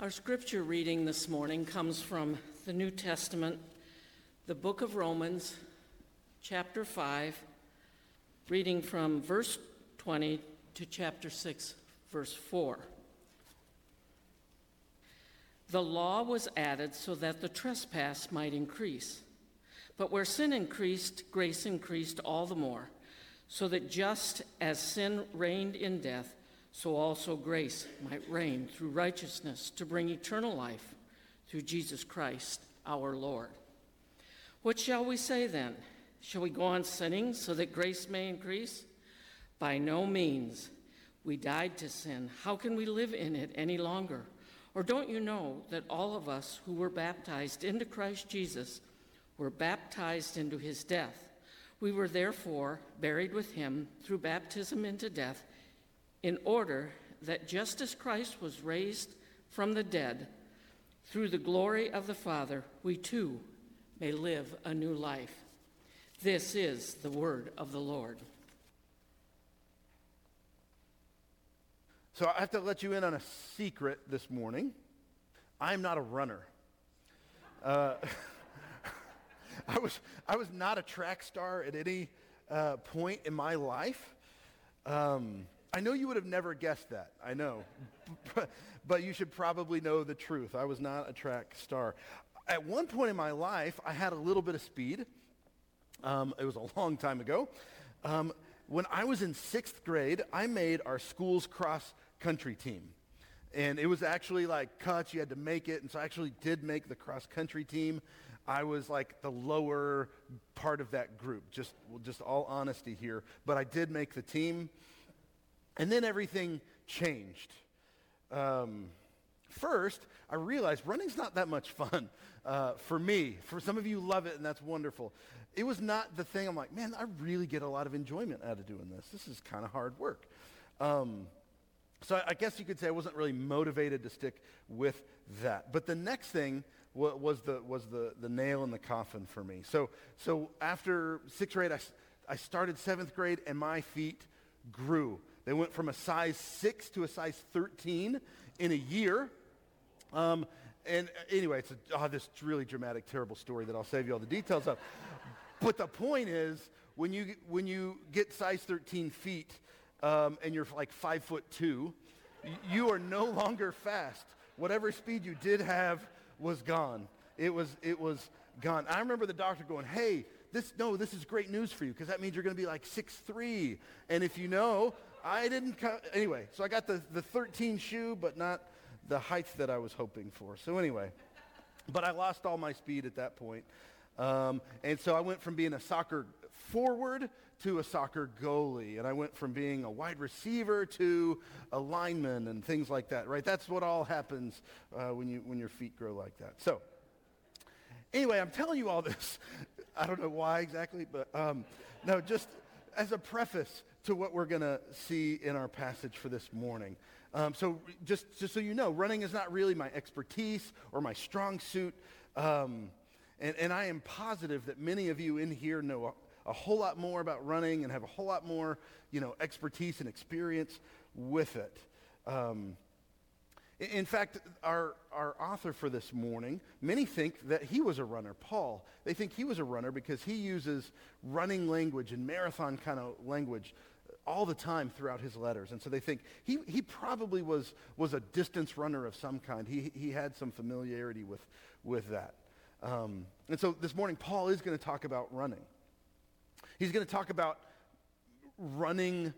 Our scripture reading this morning comes from the New Testament, the book of Romans, chapter 5, reading from verse 20 to chapter 6, verse 4. The law was added so that the trespass might increase. But where sin increased, grace increased all the more, so that just as sin reigned in death, so also grace might reign through righteousness to bring eternal life through Jesus Christ our Lord. What shall we say then? Shall we go on sinning so that grace may increase? By no means. We died to sin. How can we live in it any longer? Or don't you know that all of us who were baptized into Christ Jesus were baptized into his death? We were therefore buried with him through baptism into death in order that just as Christ was raised from the dead through the glory of the Father, we too may live a new life. This is the word of the Lord. So I have to let you in on a secret this morning. I'm not a runner. Uh, I, was, I was not a track star at any uh, point in my life. Um, I know you would have never guessed that. I know. but, you should probably know the truth. I was not a track star. At one point in my life, I had a little bit of speed. Um, it was a long time ago. Um, when I was in sixth grade, I made our school's cross country team. And it was actually like cuts, you had to make it. And so I actually did make the cross country team. I was like the lower part of that group, just, just all honesty here. But I did make the team. And then everything changed. Um, first, I realized running's not that much fun uh, for me. For some of you love it, and that's wonderful. It was not the thing I'm like, man, I really get a lot of enjoyment out of doing this. This is kind of hard work. Um, so I guess you could say I wasn't really motivated to stick with that. But the next thing was the, was the, the nail in the coffin for me. So, so after sixth grade, I, I started seventh grade, and my feet grew. They went from a size 6 to a size 13 in a year. Um, and anyway, it's a, oh, this really dramatic, terrible story that I'll save you all the details of. but the point is, when you, when you get size 13 feet um, and you're like 5 foot 2, you are no longer fast. Whatever speed you did have was gone. It was, it was gone. I remember the doctor going, hey, this, no, this is great news for you because that means you're going to be like 6'3". And if you know, I didn't, co- anyway, so I got the, the 13 shoe, but not the height that I was hoping for. So anyway, but I lost all my speed at that point. Um, and so I went from being a soccer forward to a soccer goalie. And I went from being a wide receiver to a lineman and things like that, right? That's what all happens uh, when, you, when your feet grow like that. So anyway, I'm telling you all this. I don't know why exactly, but um, no, just as a preface to what we're going to see in our passage for this morning. Um, so just, just so you know, running is not really my expertise or my strong suit. Um, and, and I am positive that many of you in here know a, a whole lot more about running and have a whole lot more, you know, expertise and experience with it. Um, in fact, our, our author for this morning, many think that he was a runner, Paul. They think he was a runner because he uses running language and marathon kind of language all the time throughout his letters. And so they think he, he probably was, was a distance runner of some kind. He, he had some familiarity with, with that. Um, and so this morning, Paul is going to talk about running. He's going to talk about running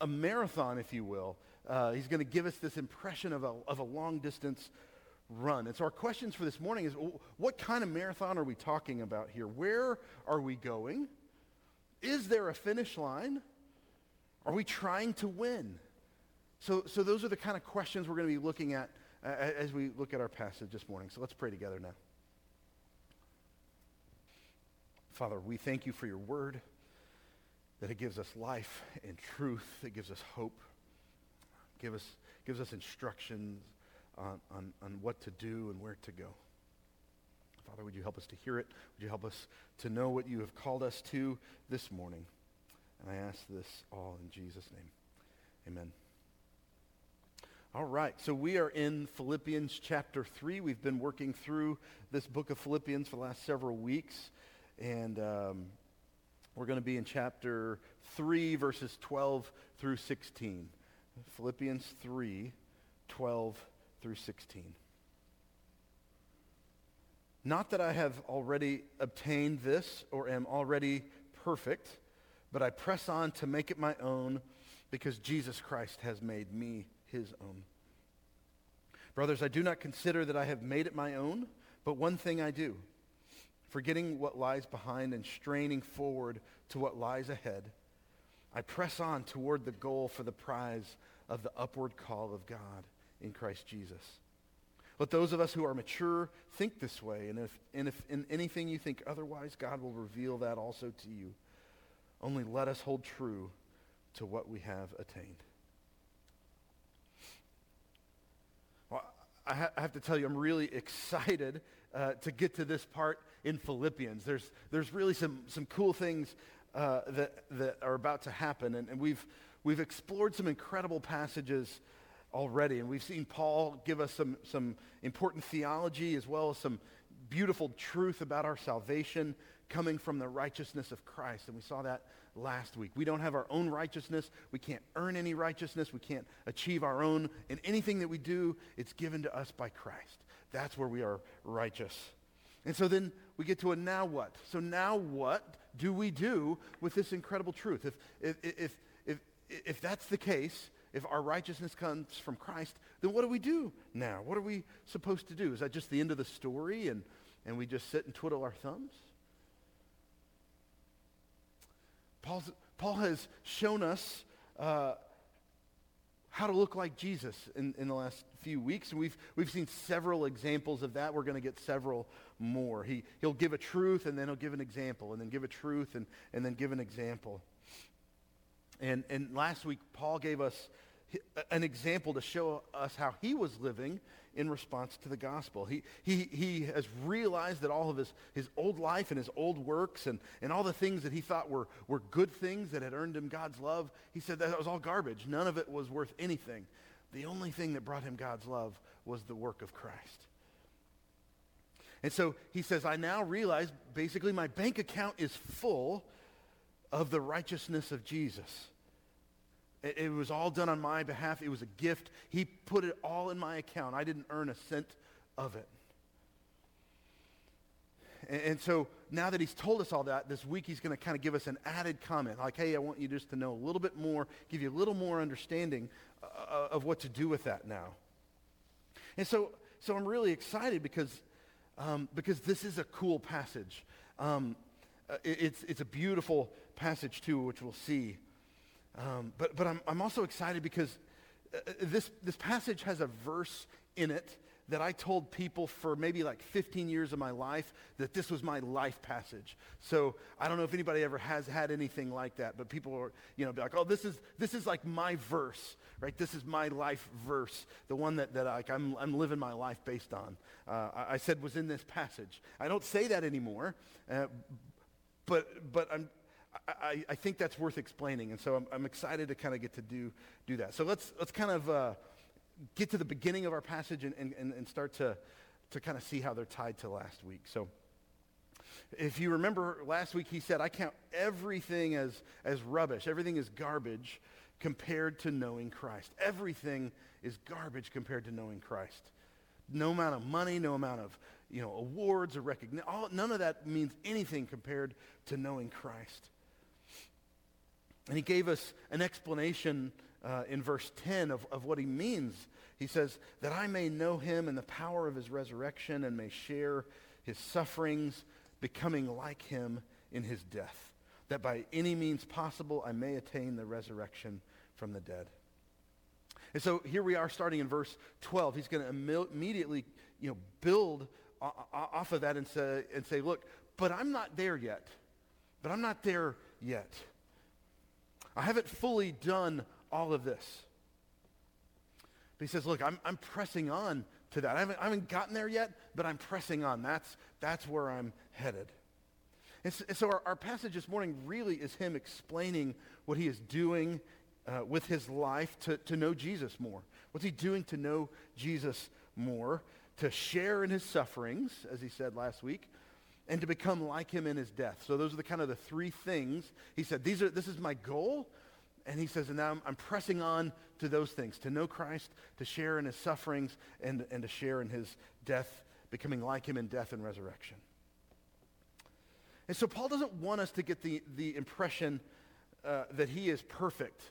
a marathon, if you will, uh, he's going to give us this impression of a, of a long distance run. And so our questions for this morning is what kind of marathon are we talking about here? Where are we going? Is there a finish line? Are we trying to win? So, so those are the kind of questions we're going to be looking at uh, as we look at our passage this morning. So let's pray together now. Father, we thank you for your word, that it gives us life and truth, it gives us hope. Give us, gives us instructions on, on, on what to do and where to go. Father, would you help us to hear it? Would you help us to know what you have called us to this morning? And I ask this all in Jesus' name. Amen. All right, so we are in Philippians chapter 3. We've been working through this book of Philippians for the last several weeks, and um, we're going to be in chapter 3, verses 12 through 16. Philippians 3, 12 through 16. Not that I have already obtained this or am already perfect, but I press on to make it my own because Jesus Christ has made me his own. Brothers, I do not consider that I have made it my own, but one thing I do, forgetting what lies behind and straining forward to what lies ahead, I press on toward the goal for the prize of the upward call of God in Christ Jesus. Let those of us who are mature think this way, and if, and if in anything you think otherwise, God will reveal that also to you. Only let us hold true to what we have attained. Well, I, ha- I have to tell you, I'm really excited uh, to get to this part in Philippians. There's, there's really some, some cool things uh, that, that are about to happen, and, and we've, we've explored some incredible passages already, and we've seen Paul give us some, some important theology as well as some beautiful truth about our salvation coming from the righteousness of Christ. And we saw that last week. We don't have our own righteousness. We can't earn any righteousness. We can't achieve our own. And anything that we do, it's given to us by Christ. That's where we are righteous. And so then we get to a now what? So now what do we do with this incredible truth? If, if, if, if, if that's the case, if our righteousness comes from Christ, then what do we do now? What are we supposed to do? Is that just the end of the story and, and we just sit and twiddle our thumbs? Paul's, Paul has shown us uh, how to look like Jesus in, in the last few weeks. And we've, we've seen several examples of that. We're going to get several more. He, he'll give a truth and then he'll give an example and then give a truth and, and then give an example. And, and last week, Paul gave us an example to show us how he was living in response to the gospel. He, he, he has realized that all of his, his old life and his old works and, and all the things that he thought were, were good things that had earned him God's love, he said that was all garbage. None of it was worth anything. The only thing that brought him God's love was the work of Christ. And so he says, I now realize basically my bank account is full of the righteousness of Jesus. It, it, was all done on my behalf. It was a gift. He put it all in my account. I didn't earn a cent of it. And, and so now that he's told us all that, this week he's going to kind of give us an added comment. Like, hey, I want you just to know a little bit more, give you a little more understanding uh, of what to do with that now. And so, so I'm really excited because, um, because this is a cool passage. Um, it, it's, it's a beautiful passage, too, which we'll see. Um, but but I'm, I'm also excited because uh, this, this passage has a verse in it that I told people for maybe like 15 years of my life that this was my life passage. So I don't know if anybody ever has had anything like that, but people are, you know, be like, oh, this is, this is like my verse, right? This is my life verse, the one that, that like I'm, I'm living my life based on. Uh, I, I, said was in this passage. I don't say that anymore, uh, but, but I'm, I, I, think that's worth explaining, and so I'm, I'm excited to kind of get to do, do that. So let's, let's kind of uh, get to the beginning of our passage and, and, and start to, to kind of see how they're tied to last week. So if you remember last week, he said, I count everything as, as rubbish. Everything is garbage compared to knowing Christ. Everything is garbage compared to knowing Christ. No amount of money, no amount of you know, awards or recognition, none of that means anything compared to knowing Christ. And he gave us an explanation uh, in verse 10 of, of what he means. He says, that I may know him and the power of his resurrection and may share his sufferings, becoming like him in his death, that by any means possible I may attain the resurrection from the dead. And so here we are starting in verse 12. He's going to immediately you know, build off of that and say, and say, look, but I'm not there yet. But I'm not there yet. I haven't fully done all of this. But he says, look, I'm, I'm pressing on to that. I haven't, I haven't gotten there yet, but I'm pressing on. That's, that's where I'm headed. And so, our, our passage this morning really is him explaining what he is doing uh, with his life to, to know Jesus more? What's he doing to know Jesus more? To share in his sufferings, as he said last week, and to become like him in his death. So those are the kind of the three things. He said, These are, this is my goal. And he says, and now I'm, I'm, pressing on to those things, to know Christ, to share in his sufferings, and, and to share in his death, becoming like him in death and resurrection. And so Paul doesn't want us to get the, the impression uh, that he is perfect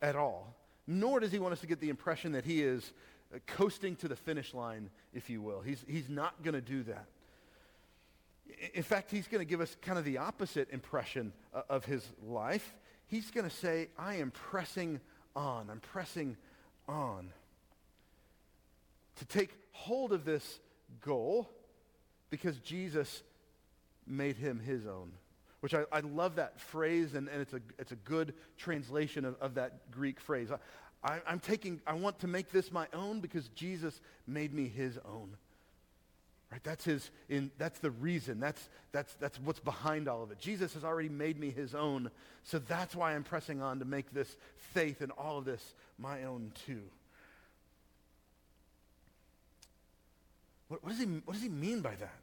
at all, nor does he want us to get the impression that he is uh, coasting to the finish line, if you will. He's, he's not going to do that. In fact, he's going to give us kind of the opposite impression uh, of his life he's going to say, I am pressing on. I'm pressing on. To take hold of this goal because Jesus made him his own. Which I, I love that phrase, and, and it's, a, it's a good translation of, of that Greek phrase. I, I'm taking, I want to make this my own because Jesus made me his own. Right? That's, his, in, that's the reason. That's, that's, that's what's behind all of it. Jesus has already made me his own. So that's why I'm pressing on to make this faith and all of this my own too. What, what, does, he, what does he mean by that?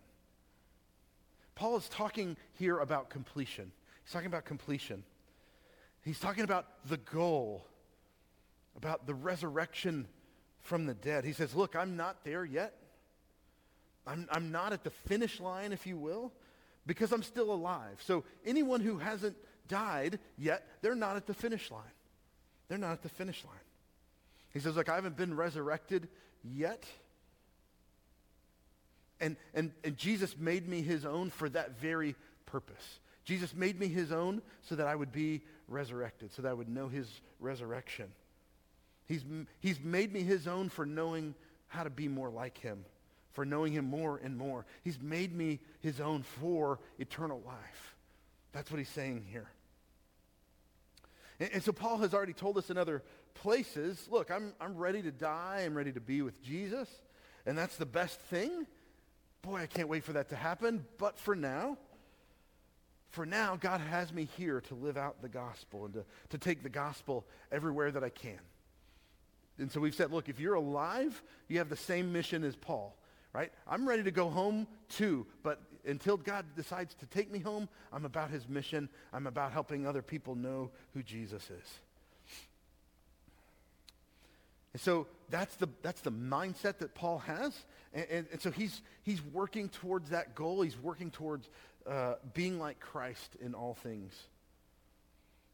Paul is talking here about completion. He's talking about completion. He's talking about the goal, about the resurrection from the dead. He says, Look, I'm not there yet. I'm, I'm not at the finish line, if you will, because I'm still alive. So anyone who hasn't died yet, they're not at the finish line. They're not at the finish line. He says, like, I haven't been resurrected yet. And, and, and Jesus made me his own for that very purpose. Jesus made me his own so that I would be resurrected, so that I would know his resurrection. He's, he's made me his own for knowing how to be more like him for knowing him more and more. He's made me his own for eternal life. That's what he's saying here. And, and, so Paul has already told us in other places, look, I'm, I'm ready to die. I'm ready to be with Jesus. And that's the best thing. Boy, I can't wait for that to happen. But for now, for now, God has me here to live out the gospel and to, to take the gospel everywhere that I can. And so we've said, look, if you're alive, you have the same mission as Paul right? I'm ready to go home too, but until God decides to take me home, I'm about his mission. I'm about helping other people know who Jesus is. And so that's the, that's the mindset that Paul has. And, and, and so he's, he's working towards that goal. He's working towards uh, being like Christ in all things.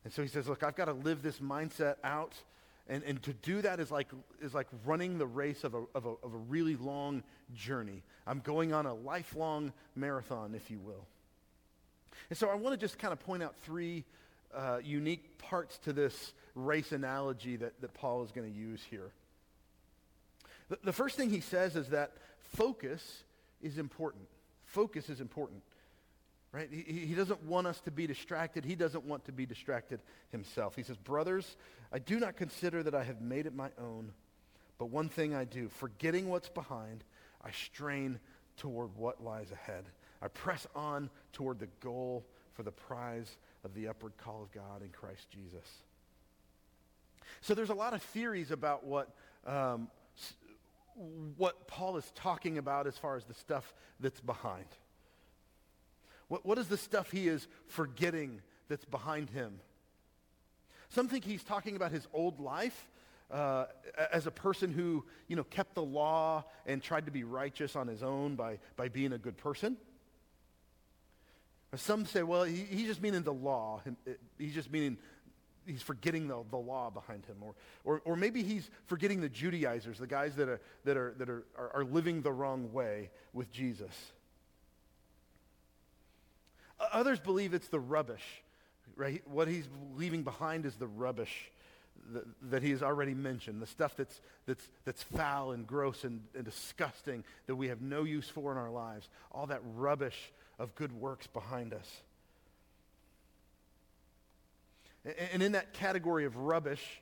And so he says, look, I've got to live this mindset out and, and to do that is like, is like running the race of a, of, a, of a really long journey. I'm going on a lifelong marathon, if you will. And so I want to just kind of point out three uh, unique parts to this race analogy that, that Paul is going to use here. The, the first thing he says is that focus is important. Focus is important. Right? He, he doesn't want us to be distracted. He doesn't want to be distracted himself. He says, Brothers, I do not consider that I have made it my own, but one thing I do, forgetting what's behind, I strain toward what lies ahead. I press on toward the goal for the prize of the upward call of God in Christ Jesus. So there's a lot of theories about what, um, what Paul is talking about as far as the stuff that's behind. What, what is the stuff he is forgetting that's behind him? Some think he's talking about his old life uh, as a person who, you know, kept the law and tried to be righteous on his own by, by being a good person. Some say, well, he, he's just meaning the law. He's just meaning he's forgetting the, the law behind him. Or, or, or maybe he's forgetting the Judaizers, the guys that, are, that, are, that are, are, are living the wrong way with Jesus. Others believe it's the rubbish, right? What he's leaving behind is the rubbish that, that he has already mentioned, the stuff that's, that's, that's foul and gross and, and disgusting that we have no use for in our lives. All that rubbish of good works behind us. And in that category of rubbish,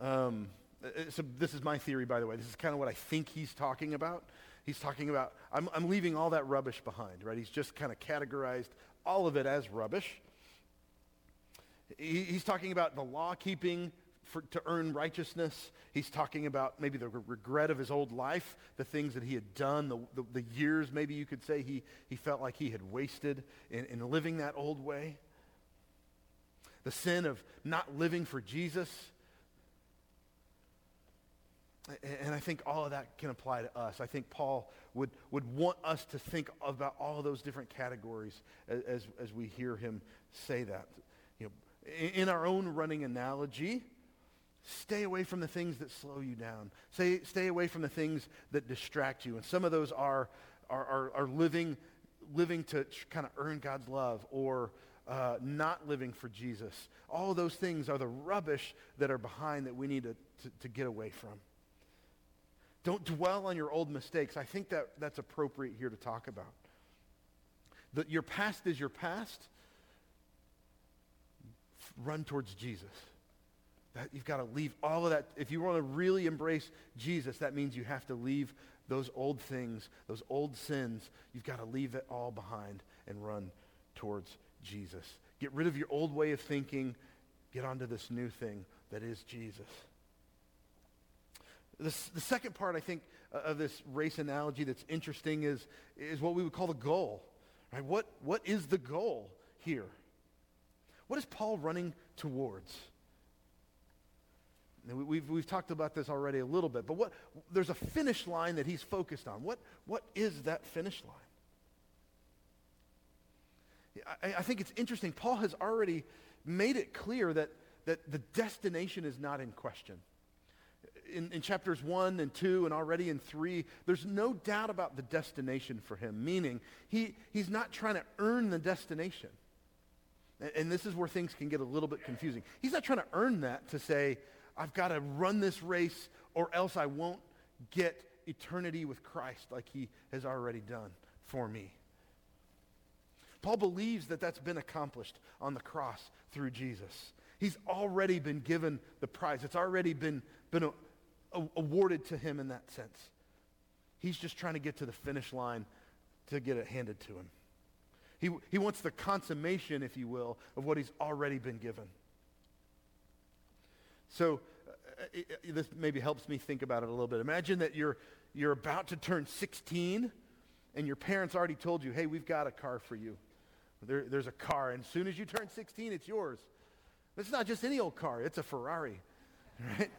um, so this is my theory, by the way. This is kind of what I think he's talking about he's talking about, I'm, I'm leaving all that rubbish behind, right? He's just kind of categorized all of it as rubbish. He, he's talking about the law keeping to earn righteousness. He's talking about maybe the regret of his old life, the things that he had done, the, the, the years maybe you could say he, he felt like he had wasted in, in living that old way. The sin of not living for Jesus. And I think all of that can apply to us. I think Paul would, would want us to think about all of those different categories as, as, as we hear him say that. You know, in our own running analogy, Stay away from the things that slow you down. Stay, stay away from the things that distract you. And some of those are, are, are, are living, living to kind of earn God's love or uh, not living for Jesus. All those things are the rubbish that are behind that we need to, to, to get away from. Don't dwell on your old mistakes. I think that that's appropriate here to talk about. That your past is your past. Run towards Jesus. That you've got to leave all of that. If you want to really embrace Jesus, that means you have to leave those old things, those old sins. You've got to leave it all behind and run towards Jesus. Get rid of your old way of thinking. Get onto this new thing that is Jesus. This, the second part, I think, of this race analogy that's interesting is, is what we would call the goal. Right? What, what is the goal here? What is Paul running towards? We've, we've talked about this already a little bit, but what, there's a finish line that he's focused on. What, what is that finish line? I, I think it's interesting. Paul has already made it clear that, that the destination is not in question. In, in, chapters 1 and 2 and already in 3, there's no doubt about the destination for him, meaning he, he's not trying to earn the destination. And, and this is where things can get a little bit confusing. He's not trying to earn that to say, I've got to run this race or else I won't get eternity with Christ like he has already done for me. Paul believes that that's been accomplished on the cross through Jesus. He's already been given the prize. It's already been, been awarded to him in that sense. He's just trying to get to the finish line to get it handed to him. He, he wants the consummation, if you will, of what he's already been given. So uh, it, it, this maybe helps me think about it a little bit. Imagine that you're, you're about to turn 16 and your parents already told you, hey, we've got a car for you. There, there's a car, and as soon as you turn 16, it's yours. It's not just any old car, it's a Ferrari, right?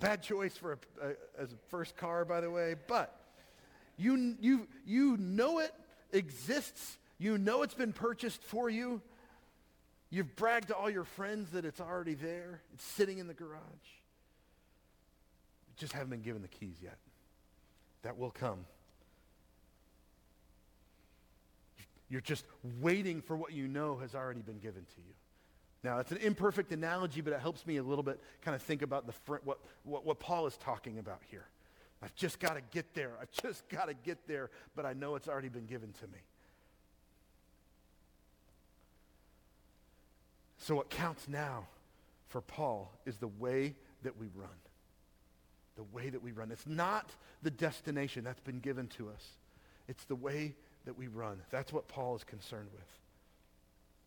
Bad choice for a, a, as a first car, by the way, but you, you, you know it exists. You know it's been purchased for you. You've bragged to all your friends that it's already there. It's sitting in the garage. You just haven't been given the keys yet. That will come. You're just waiting for what you know has already been given to you. Now, it's an imperfect analogy, but it helps me a little bit kind of think about the fr- what, what, what Paul is talking about here. I've just got to get there. I've just got to get there, but I know it's already been given to me. So, what counts now for Paul is the way that we run. The way that we run. It's not the destination that's been given to us, it's the way that we run. That's what Paul is concerned with.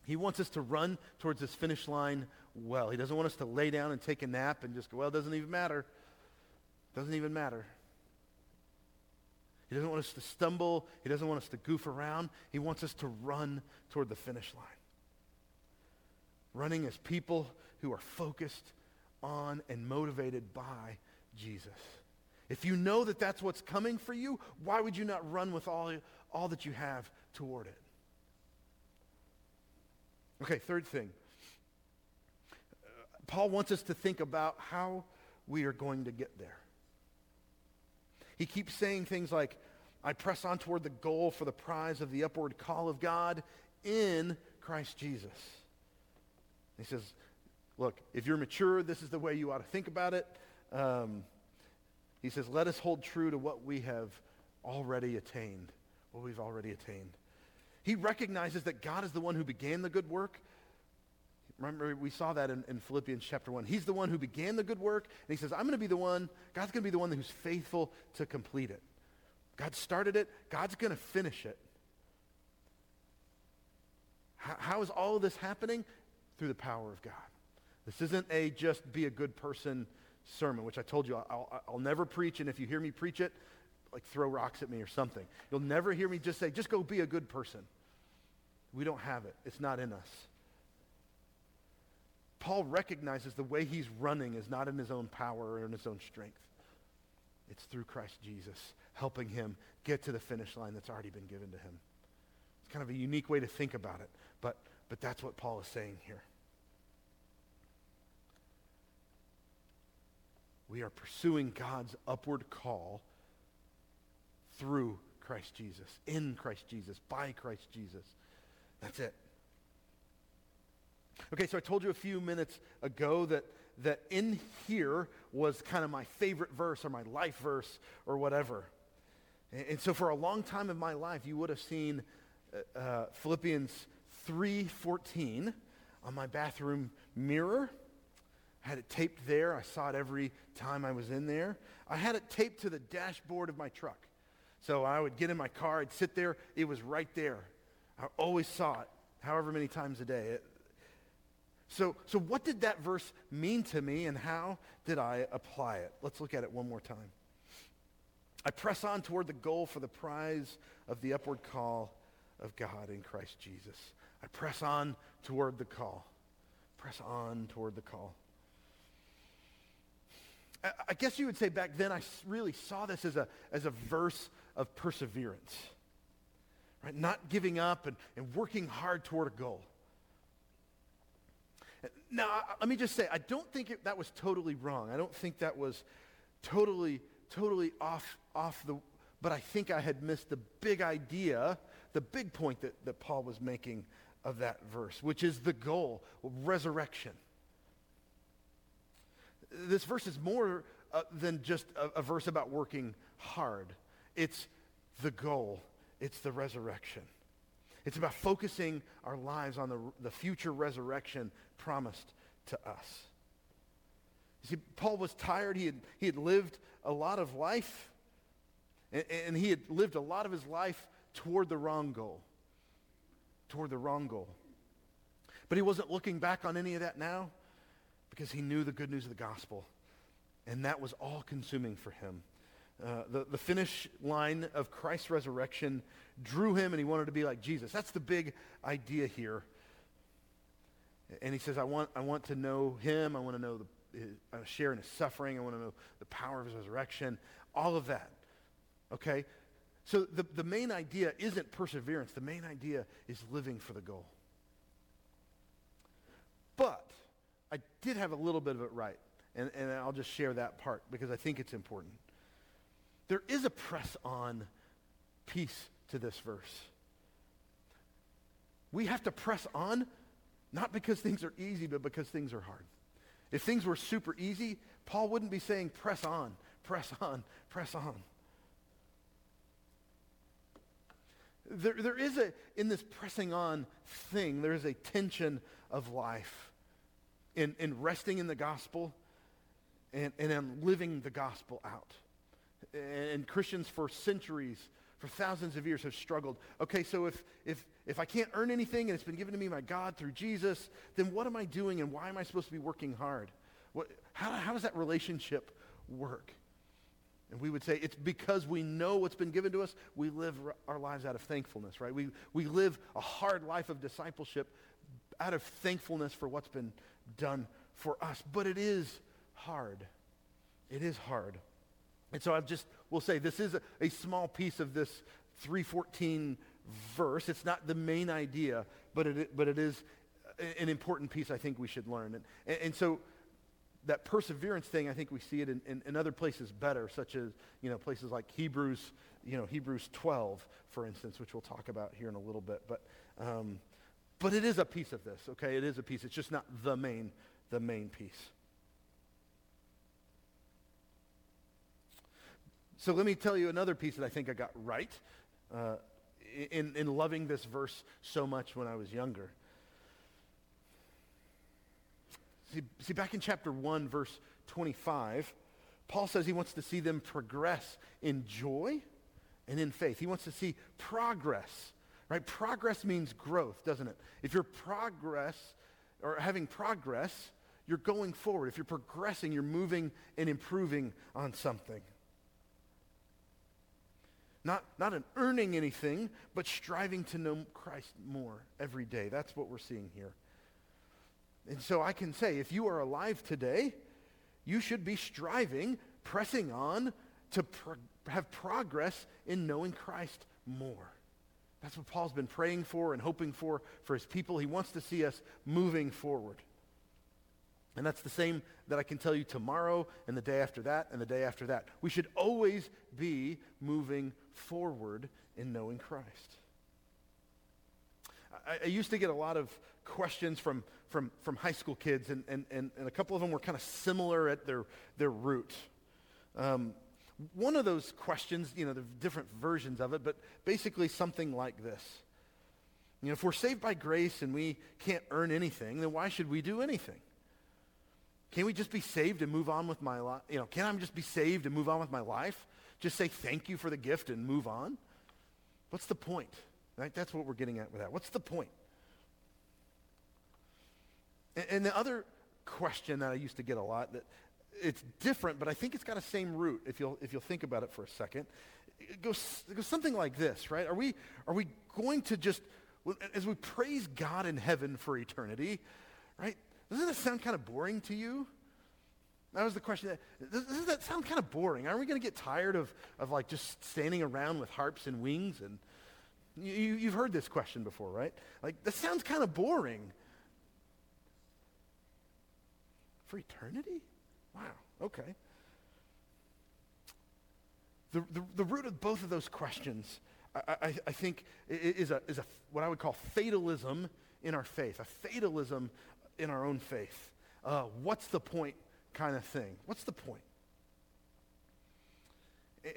He wants us to run towards this finish line well. He doesn't want us to lay down and take a nap and just go, well, it doesn't even matter. It doesn't even matter. He doesn't want us to stumble. He doesn't want us to goof around. He wants us to run toward the finish line running as people who are focused on and motivated by Jesus. If you know that that's what's coming for you, why would you not run with all, all that you have toward it? Okay, third thing. Uh, Paul wants us to think about how we are going to get there. He keeps saying things like, I press on toward the goal for the prize of the upward call of God in Christ Jesus. He says, look, if you're mature, this is the way you ought to think about it. Um, he says, let us hold true to what we have already attained, what we've already attained. He recognizes that God is the one who began the good work. Remember, we saw that in, in Philippians chapter 1. He's the one who began the good work, and he says, I'm going to be the one, God's going to be the one who's faithful to complete it. God started it, God's going to finish it. How, how is all of this happening? through the power of God. This isn't a just be a good person sermon, which I told you I'll, I'll never preach, and if you hear me preach it, like throw rocks at me or something. You'll never hear me just say, just go be a good person. We don't have it, it's not in us. Paul recognizes the way he's running is not in his own power or in his own strength. It's through Christ Jesus, helping him get to the finish line that's already been given to him. It's kind of a unique way to think about it, but, but that's what Paul is saying here. We are pursuing God's upward call through Christ Jesus, in Christ Jesus, by Christ Jesus. That's it. Okay, so I told you a few minutes ago that, that in here was kind of my favorite verse or my life verse or whatever. And, and so for a long time in my life, you would have seen uh, uh Philippians 3.14 on my bathroom mirror. I had it taped there. I saw it every time I was in there. I had it taped to the dashboard of my truck. So I would get in my car, I'd sit there, it was right there. I always saw it, however many times a day. So, so what did that verse mean to me and how did I apply it? Let's look at it one more time. I press on toward the goal for the prize of the upward call of God in Christ Jesus. I press on toward the call. Press on toward the call. I, I guess you would say back then I really saw this as a, as a verse of perseverance. Right? Not giving up and, and working hard toward a goal. Now, let me just say, I don't think it, that was totally wrong. I don't think that was totally, totally off, off the, but I think I had missed the big idea, the big point that, that Paul was making of that verse, which is the goal, resurrection. This verse is more uh, than just a, a verse about working hard. It's the goal. It's the resurrection. It's about focusing our lives on the, the future resurrection promised to us. You see, Paul was tired. He had, he had lived a lot of life, and, and he had lived a lot of his life toward the wrong goal. Toward the wrong goal. But he wasn't looking back on any of that now because he knew the good news of the gospel. And that was all consuming for him. Uh, the, the finish line of Christ's resurrection drew him and he wanted to be like Jesus. That's the big idea here. And he says, I want, I want to know him. I want to know the, his, uh, share in his suffering. I want to know the power of his resurrection. All of that. Okay? So the, the main idea isn't perseverance. The main idea is living for the goal. But I did have a little bit of it right. And, and I'll just share that part because I think it's important. There is a press on piece to this verse. We have to press on, not because things are easy, but because things are hard. If things were super easy, Paul wouldn't be saying, press on, press on, press on. There, there is a, in this pressing on thing, there is a tension of life in, in resting in the gospel and, and in living the gospel out. And Christians for centuries, for thousands of years have struggled. Okay, so if, if, if I can't earn anything and it's been given to me by God through Jesus, then what am I doing and why am I supposed to be working hard? What, how, how does that relationship work? And we would say it's because we know what's been given to us, we live our lives out of thankfulness, right? We, we live a hard life of discipleship out of thankfulness for what's been done for us. But it is hard. It is hard. And so I just will say this is a, a, small piece of this 314 verse. It's not the main idea, but it, but it is an important piece I think we should learn. And, and, and so that perseverance thing, I think we see it in, in, in, other places better, such as, you know, places like Hebrews, you know, Hebrews 12, for instance, which we'll talk about here in a little bit. But, um, but it is a piece of this, okay? It is a piece. It's just not the main, the main piece. So let me tell you another piece that I think I got right uh, in, in loving this verse so much when I was younger. See, see, back in chapter 1, verse 25, Paul says he wants to see them progress in joy and in faith. He wants to see progress, right? Progress means growth, doesn't it? If you're progress or having progress, you're going forward. If you're progressing, you're moving and improving on something. Not, not an earning anything, but striving to know Christ more every day. That's what we're seeing here. And so I can say, if you are alive today, you should be striving, pressing on to have progress in knowing Christ more. That's what Paul's been praying for and hoping for for his people. He wants to see us moving forward. And that's the same that I can tell you tomorrow and the day after that and the day after that. We should always be moving forward in knowing Christ. I, I used to get a lot of questions from, from, from high school kids, and, and, and, and a couple of them were kind of similar at their, their root. Um, one of those questions, you know, are different versions of it, but basically something like this. You know, if we're saved by grace and we can't earn anything, then why should we do anything? Can we just be saved and move on with my life? You know, can I just be saved and move on with my life? Just say thank you for the gift and move on? What's the point? Right? That's what we're getting at with that. What's the point? And, and the other question that I used to get a lot that it's different, but I think it's got a same root if you'll, if you'll think about it for a second. It goes, it goes something like this, right? Are we, are we going to just, as we praise God in heaven for eternity, right? Doesn't that sound kind of boring to you? That was the question. Doesn't that sound kind of boring? Aren't we going to get tired of, of like just standing around with harps and wings? And you, you've heard this question before, right? Like, that sounds kind of boring. For eternity? Wow, okay. The, the, the root of both of those questions, I, I, I think, is, a, is a, what I would call fatalism in our faith, a fatalism in our own faith. Uh, what's the point kind of thing? What's the point?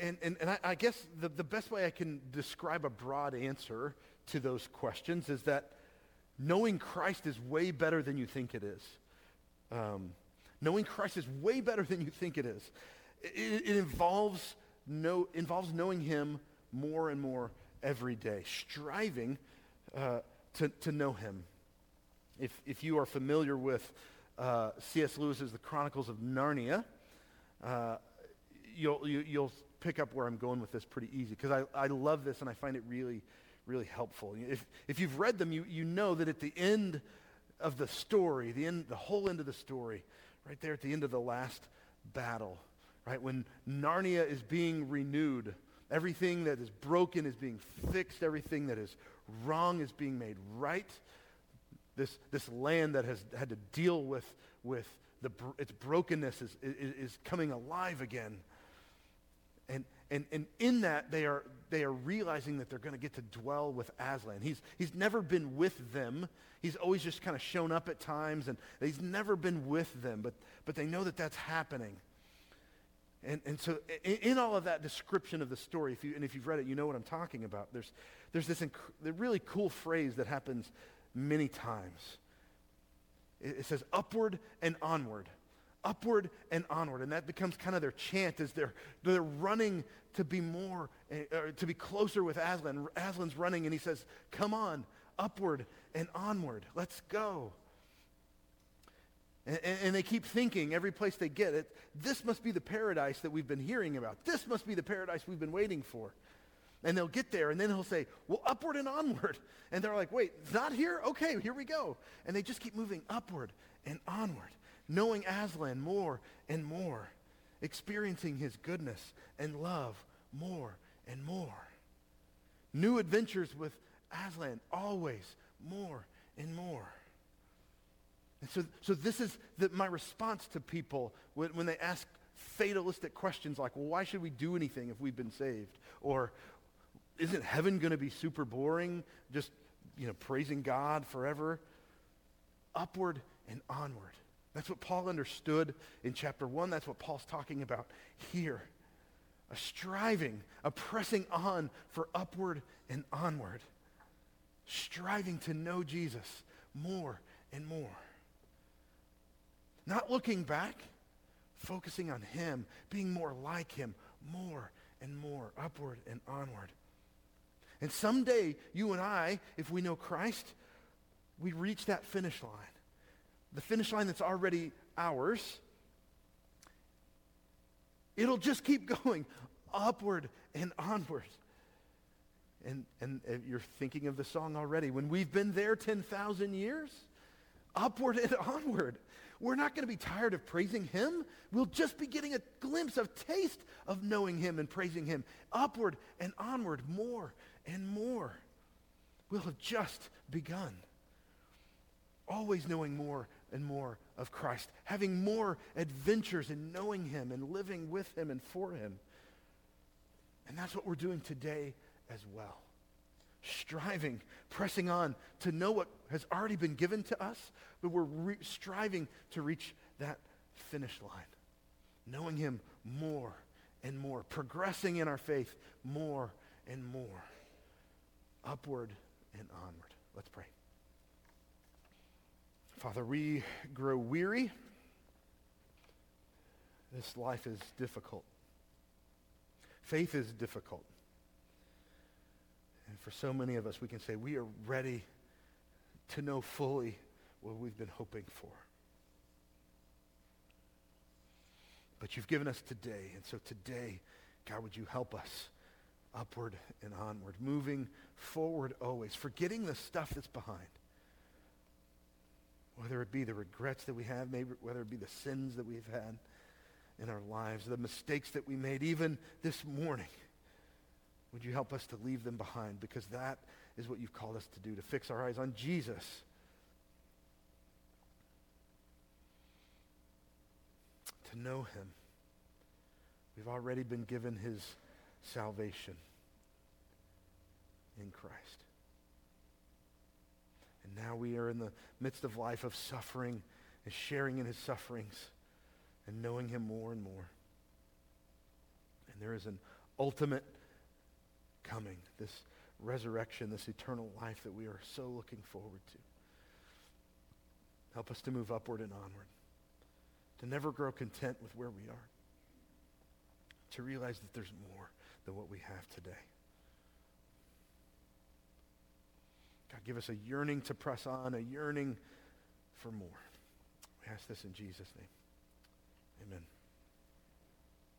And, and, and I, I guess the, the best way I can describe a broad answer to those questions is that knowing Christ is way better than you think it is. Um, knowing Christ is way better than you think it is. It, it involves, know, involves knowing him more and more every day, striving uh, to, to know him. If, if you are familiar with uh, C.S. Lewis's The Chronicles of Narnia, uh, you'll, you, will you will pick up where I'm going with this pretty easy because I, I love this and I find it really, really helpful. If, if you've read them, you, you know that at the end of the story, the, end, the whole end of the story, right there at the end of the last battle, right, when Narnia is being renewed, everything that is broken is being fixed, everything that is wrong is being made right this, this land that has had to deal with, with the, its brokenness is, is, is coming alive again. And, and, and in that, they are, they are realizing that they're going to get to dwell with Aslan. He's, he's never been with them. He's always just kind of shown up at times, and he's never been with them, but, but they know that that's happening. And, and so in, in, all of that description of the story, if you, and if you've read it, you know what I'm talking about. There's, there's this inc- really cool phrase that happens many times. It, says upward and onward. Upward and onward. And that becomes kind of their chant as they're, they're running to be more, uh, to be closer with Aslan. Aslan's running and he says, come on, upward and onward. Let's go. And, and, they keep thinking every place they get it, this must be the paradise that we've been hearing about. This must be the paradise we've been waiting for. And they'll get there, and then he'll say, Well, upward and onward. And they're like, Wait, not here? Okay, here we go. And they just keep moving upward and onward, knowing Aslan more and more, experiencing his goodness and love more and more. New adventures with Aslan, always more and more. And so, so this is the, my response to people when, when they ask fatalistic questions like, well, why should we do anything if we've been saved? Or isn't heaven going to be super boring? Just, you know, praising God forever? Upward and onward. That's what Paul understood in chapter 1. That's what Paul's talking about here. A striving, a pressing on for upward and onward. Striving to know Jesus more and more. Not looking back, focusing on him, being more like him, more and more, upward and onward. And someday, you and I, if we know Christ, we reach that finish line. the finish line that's already ours, it'll just keep going upward and onward. And, and uh, you're thinking of the song already. When we've been there 10,000 years, upward and onward. We're not going to be tired of praising him. We'll just be getting a glimpse of taste of knowing him and praising him. Upward and onward, more and more. We'll have just begun. Always knowing more and more of Christ, having more adventures in knowing him and living with him and for him. And that's what we're doing today as well. Striving, pressing on to know what has already been given to us, but we're re- striving to reach that finish line. Knowing Him more and more, progressing in our faith more and more, upward and onward. Let's pray. Father, we grow weary. This life is difficult. Faith is difficult. And for so many of us, we can say we are ready to know fully what we've been hoping for. But you've given us today. And so today, God, would you help us upward and onward, moving forward always, forgetting the stuff that's behind. Whether it be the regrets that we have, maybe whether it be the sins that we've had in our lives, the mistakes that we made, even this morning. Would you help us to leave them behind? Because that is what you've called us to do, to fix our eyes on Jesus. To know him. We've already been given his salvation in Christ. And now we are in the midst of life of suffering and sharing in his sufferings and knowing him more and more. And there is an ultimate coming, this resurrection, this eternal life that we are so looking forward to. Help us to move upward and onward, to never grow content with where we are, to realize that there's more than what we have today. God, give us a yearning to press on, a yearning for more. We ask this in Jesus' name. Amen.